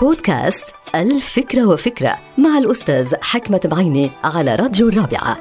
بودكاست الفكرة وفكرة مع الأستاذ حكمة بعيني على راديو الرابعة.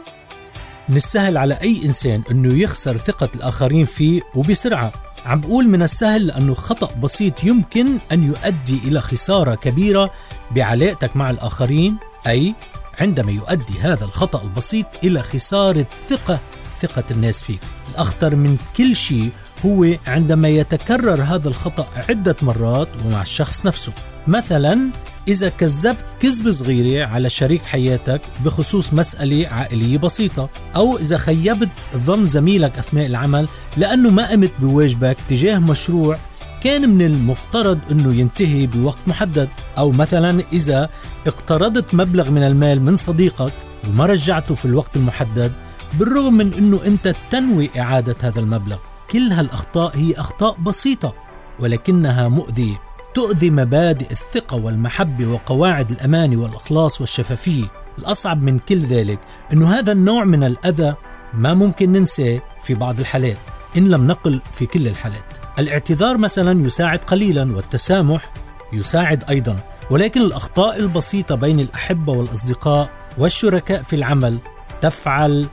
من السهل على أي إنسان أنه يخسر ثقة الآخرين فيه وبسرعة. عم بقول من السهل لأنه خطأ بسيط يمكن أن يؤدي إلى خسارة كبيرة بعلاقتك مع الآخرين أي عندما يؤدي هذا الخطأ البسيط إلى خسارة ثقة ثقة الناس فيك. الأخطر من كل شيء هو عندما يتكرر هذا الخطأ عدة مرات ومع الشخص نفسه. مثلا إذا كذبت كذبة صغيرة على شريك حياتك بخصوص مسألة عائلية بسيطة أو إذا خيبت ظن زميلك أثناء العمل لأنه ما قمت بواجبك تجاه مشروع كان من المفترض أنه ينتهي بوقت محدد. أو مثلا إذا اقترضت مبلغ من المال من صديقك وما رجعته في الوقت المحدد بالرغم من أنه أنت تنوي إعادة هذا المبلغ. كل هالأخطاء هي أخطاء بسيطة ولكنها مؤذية. تؤذي مبادئ الثقة والمحبة وقواعد الأمان والإخلاص والشفافية. الأصعب من كل ذلك أنه هذا النوع من الأذى ما ممكن ننساه في بعض الحالات إن لم نقل في كل الحالات. الاعتذار مثلا يساعد قليلا والتسامح يساعد أيضا ولكن الأخطاء البسيطة بين الأحبة والأصدقاء والشركاء في العمل تفعل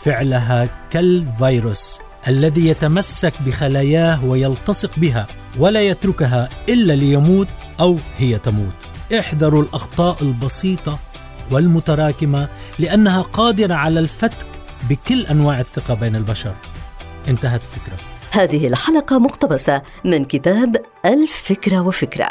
فعلها كالفيروس. الذي يتمسك بخلاياه ويلتصق بها ولا يتركها إلا ليموت أو هي تموت. احذروا الأخطاء البسيطة والمتراكمة لأنها قادرة على الفتك بكل أنواع الثقة بين البشر. انتهت الفكرة هذه الحلقة مقتبسة من كتاب الفكرة وفكرة.